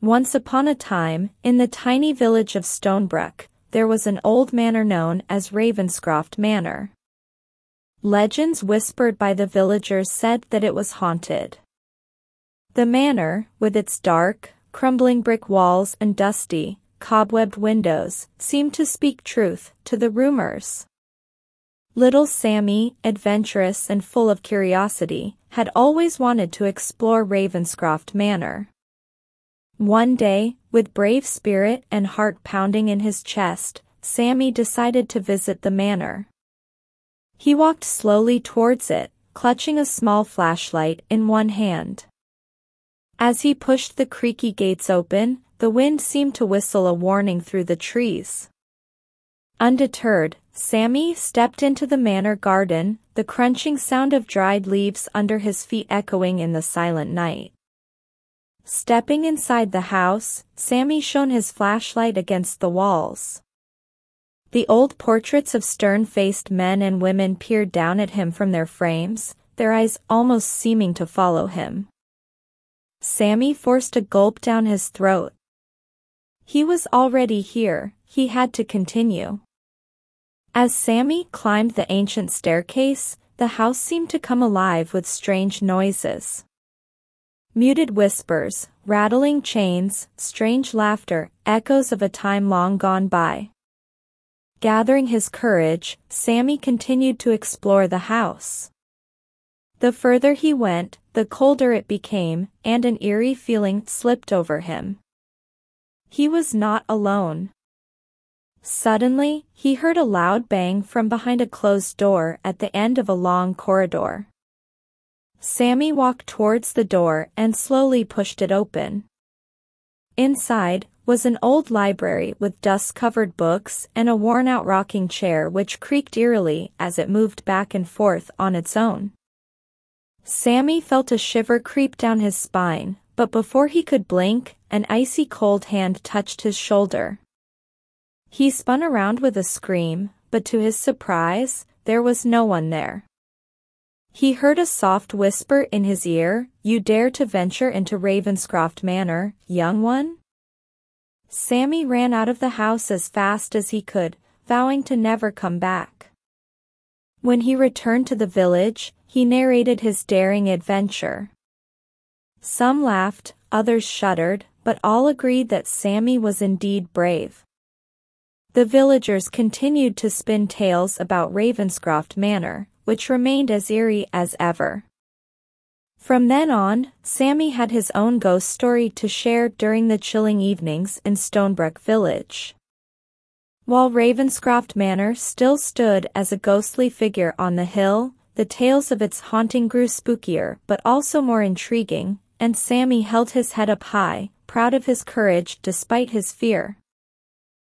Once upon a time, in the tiny village of Stonebrook, there was an old manor known as Ravenscroft Manor. Legends whispered by the villagers said that it was haunted. The manor, with its dark, crumbling brick walls and dusty, cobwebbed windows, seemed to speak truth to the rumors. Little Sammy, adventurous and full of curiosity, had always wanted to explore Ravenscroft Manor. One day, with brave spirit and heart pounding in his chest, Sammy decided to visit the manor. He walked slowly towards it, clutching a small flashlight in one hand. As he pushed the creaky gates open, the wind seemed to whistle a warning through the trees. Undeterred, Sammy stepped into the manor garden, the crunching sound of dried leaves under his feet echoing in the silent night. Stepping inside the house, Sammy shone his flashlight against the walls. The old portraits of stern-faced men and women peered down at him from their frames, their eyes almost seeming to follow him. Sammy forced a gulp down his throat. He was already here, he had to continue. As Sammy climbed the ancient staircase, the house seemed to come alive with strange noises. Muted whispers, rattling chains, strange laughter, echoes of a time long gone by. Gathering his courage, Sammy continued to explore the house. The further he went, the colder it became, and an eerie feeling slipped over him. He was not alone. Suddenly, he heard a loud bang from behind a closed door at the end of a long corridor. Sammy walked towards the door and slowly pushed it open. Inside was an old library with dust-covered books and a worn-out rocking chair which creaked eerily as it moved back and forth on its own. Sammy felt a shiver creep down his spine, but before he could blink, an icy cold hand touched his shoulder. He spun around with a scream, but to his surprise, there was no one there. He heard a soft whisper in his ear, You dare to venture into Ravenscroft Manor, young one? Sammy ran out of the house as fast as he could, vowing to never come back. When he returned to the village, he narrated his daring adventure. Some laughed, others shuddered, but all agreed that Sammy was indeed brave. The villagers continued to spin tales about Ravenscroft Manor, which remained as eerie as ever. From then on, Sammy had his own ghost story to share during the chilling evenings in Stonebrook Village. While Ravenscroft Manor still stood as a ghostly figure on the hill, the tales of its haunting grew spookier but also more intriguing, and Sammy held his head up high, proud of his courage despite his fear.